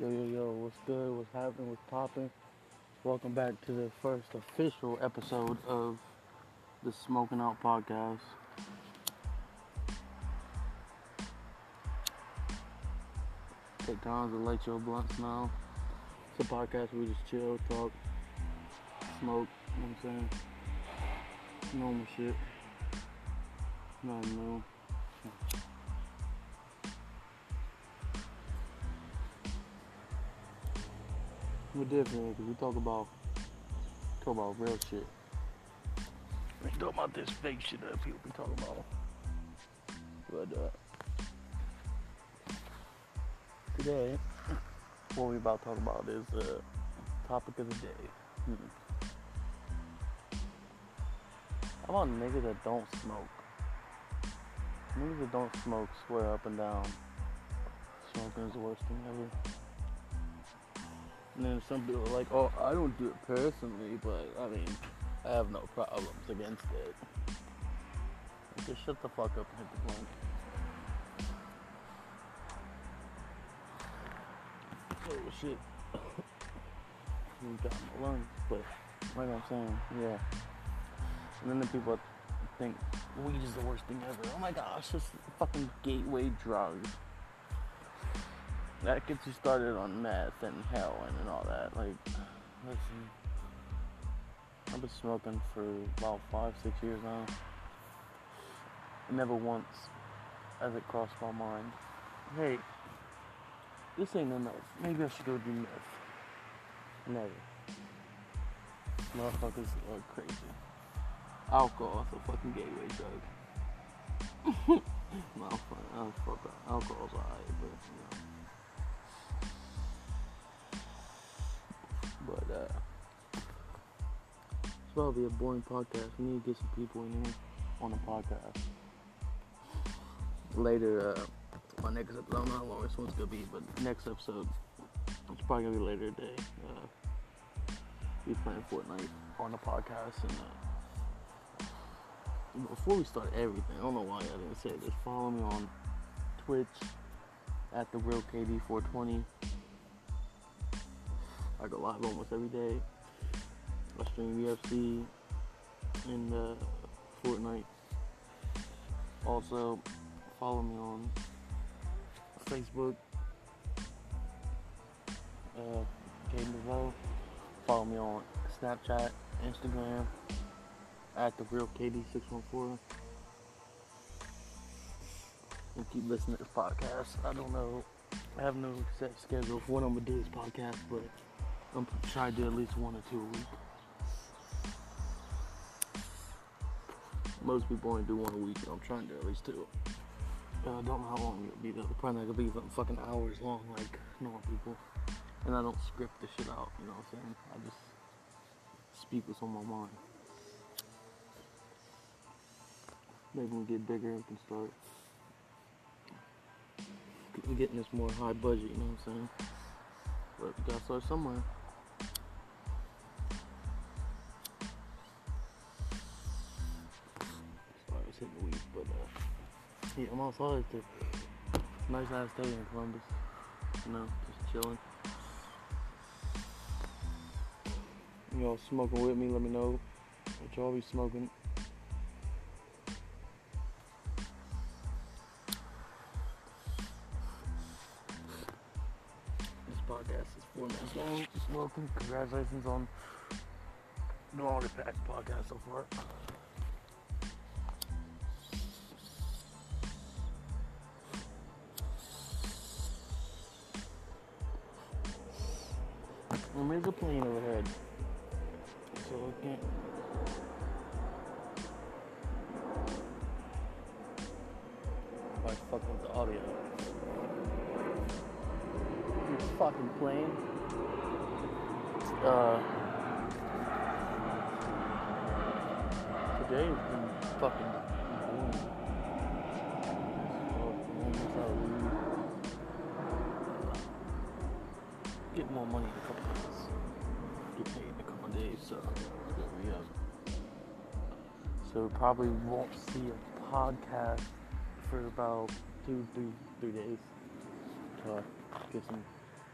Yo, yo, yo, what's good? What's happening? What's popping? Welcome back to the first official episode of the Smoking Out Podcast. Take time to light your blunt smell. It's a podcast where we just chill, talk, smoke, you know what I'm saying? Normal shit. Nothing new. We're different because we talk about talk about real shit. We talk about this fake shit that people be talking about. But uh, today, what we about to talk about is the uh, topic of the day. Hmm. How about niggas that don't smoke? Niggas that don't smoke swear up and down smoking is the worst thing ever. And then some people are like, oh, I don't do it personally, but I mean, I have no problems against it. Just shut the fuck up and hit the blunt. Oh shit. we got my lungs, but like I'm saying, yeah. And then the people think weed is the worst thing ever. Oh my gosh, just fucking gateway drug that gets you started on meth and heroin and all that. Like, listen, I've been smoking for about five, six years now. Never once has it crossed my mind, hey, this ain't enough. Maybe I should go do meth. Never. Motherfuckers are crazy. Alcohol is a fucking gateway drug. fuck, alcohol's alright, but you know. Probably a boring podcast. We need to get some people in here on the podcast. Later, uh, my next episode, I don't know how long this one's gonna be, but next episode, it's probably gonna be later today. Uh, we playing Fortnite on the podcast, and uh, before we start everything, I don't know why I didn't say this. Follow me on Twitch at the real KD420. I go live almost every day. Stream UFC and uh, Fortnite. Also, follow me on Facebook, uh, KD Follow me on Snapchat, Instagram, at the real KD614. And keep listening to this podcast. I don't know. I have no set schedule for when I'm gonna do this podcast, but I'm trying to do at least one or two a week. Most people only do one a week, I'm trying to at least two. Uh, I don't know how long it'll be though. Probably not gonna be fucking hours long like normal people. And I don't script this shit out, you know what I'm saying? I just speak what's on my mind. Maybe when we get bigger, we can start getting this more high budget, you know what I'm saying? But we gotta start somewhere. I'm outside. It's a nice ass day in Columbus. You know, just chilling. Y'all smoking with me? Let me know what y'all be smoking. This podcast is four minutes long. Welcome, congratulations on the longest podcast so far. And there's a plane overhead. So I can't. I fuck with the audio. This fucking plane. Uh. Today has been fucking boom. Get more money in a couple days. Get paid in a couple days, so we have. So we probably won't see a podcast for about two, three, three days. So get some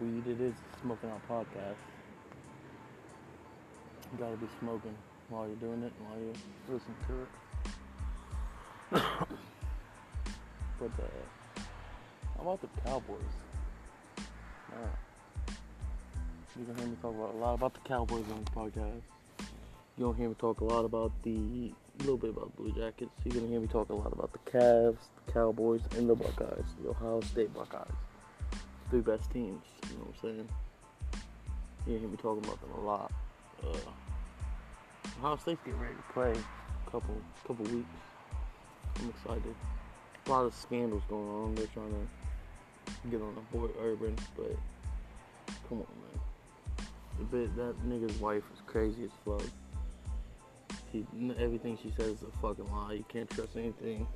weed. It is smoking out podcast. You gotta be smoking while you're doing it and while you listen to it. but uh, how about the Cowboys? Uh, you can hear me talk about a lot about the Cowboys on this podcast. You're gonna hear me talk a lot about the a little bit about Blue Jackets. You're gonna hear me talk a lot about the Cavs, the Cowboys, and the Buckeyes, the Ohio State Buckeyes. Three best teams, you know what I'm saying? You're gonna hear me talking about them a lot. Uh, Ohio State's getting ready to play a couple couple weeks. I'm excited. A lot of scandals going on. They're trying to get on the board Urban, but come on, that nigga's wife is crazy as fuck. Everything she says is a fucking lie. You can't trust anything.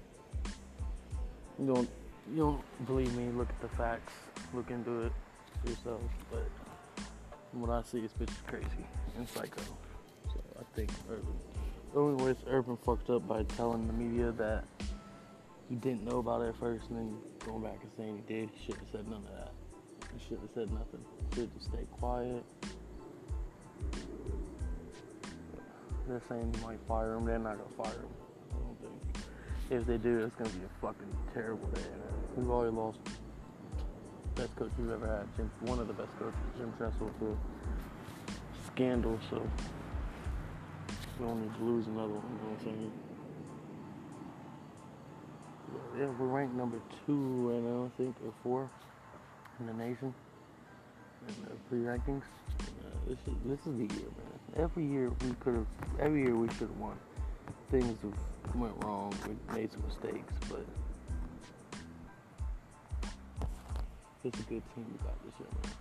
You don't, you don't believe me? Look at the facts. Look into it for yourself. But what I see, this bitch is crazy and psycho. So I think Urban. The only way it's Urban fucked up by telling the media that he didn't know about it at first, and then going back and saying he did. He should have said none of that. He should have said nothing. Should have stayed quiet. They're saying he might fire him. They're not gonna fire him. I don't think. If they do, it's gonna be a fucking terrible day. We've already lost best coach we've ever had. Jim, one of the best coaches, Jim Tressel, for scandal. So we don't need to lose another one. You know what I'm saying? Yeah, we're ranked number two right now, I think, or four in the nation in the pre-rankings. Uh, this is this is the year, man. Every year we could have, every year we should have won. Things went wrong. We made some mistakes, but it's a good team we got this year, man.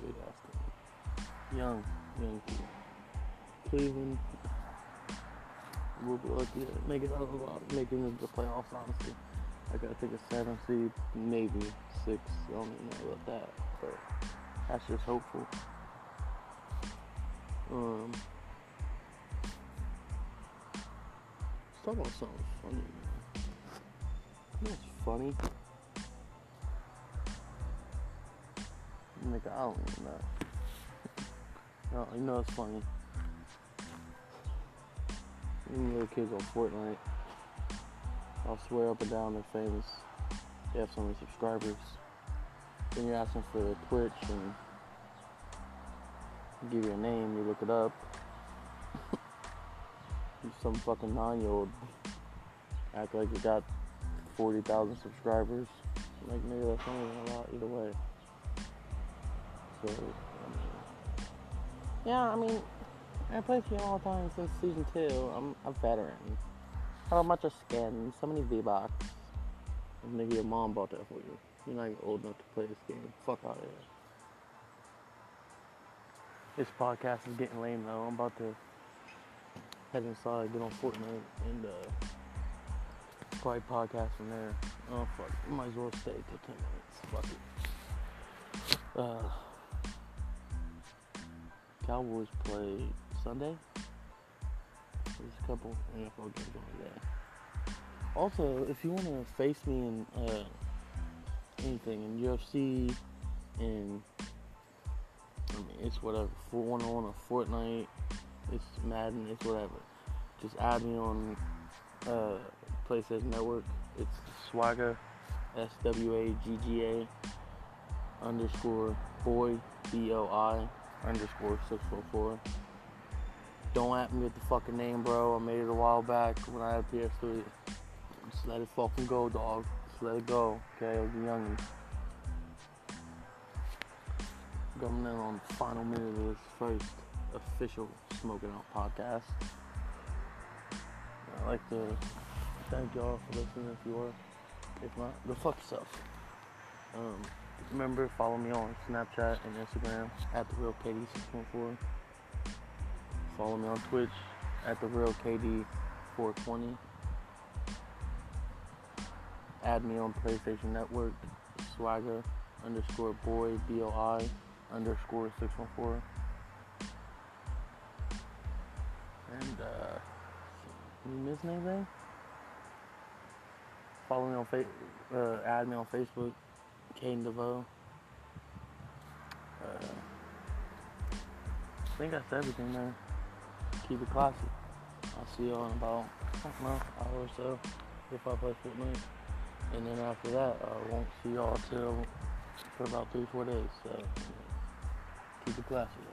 Good ass team. Young, young team. Cleveland will be lucky to make it out of into the playoffs, honestly. I gotta take a seven seed, maybe six. I don't even know about that, but that's just hopeful. Um, let's talk about something funny. Man. What's funny? Nigga, I don't even know. No, you know it's funny. You little kids on Fortnite. I'll swear up and down they're famous. They have so many subscribers. Then you ask them for their Twitch and give you a name, you look it up. you some fucking nine year old act like you got 40,000 subscribers. Like, maybe that's not even a lot either way. So, I mean, yeah, I mean, I play game all the time since season two. I'm a veteran. Have a bunch of skins, so many V-Bucks. Maybe your mom bought that for you. You're not old enough to play this game. Fuck out of here. This podcast is getting lame though. I'm about to head inside, get on Fortnite, and uh, probably podcast from there. Oh fuck, might as well stay till 10 minutes. Fuck it. Uh, Cowboys play Sunday. There's a couple NFL games on there. Also, if you want to face me in uh, anything in UFC, in I mean, it's whatever. For one on a Fortnite, it's Madden, it's whatever. Just add me on uh, PlayStation Network. It's Swagger, S W A G G A underscore boy B O I underscore six four four. Don't at me with the fucking name, bro. I made it a while back when I had PS3. Just let it fucking go, dog. Let it go, okay? Youngin'. Coming in on the final minute of this first official Smoking Out podcast. I'd like to thank y'all for listening if you are. If not, go fuck yourself. Um, remember, follow me on Snapchat and Instagram at the real KD614. Follow me on Twitch at the real KD420. Add me on PlayStation Network, swagger underscore boy B O I underscore six one four. And uh, you missing anything? Follow me on Fa- uh, add me on Facebook, Caden DeVoe. Uh, I think that's everything, man. Keep it classy. I'll see y'all in about, I don't know, hour or so if I play Fortnite. And then after that, I won't see y'all till for about three, four days. So keep it classy.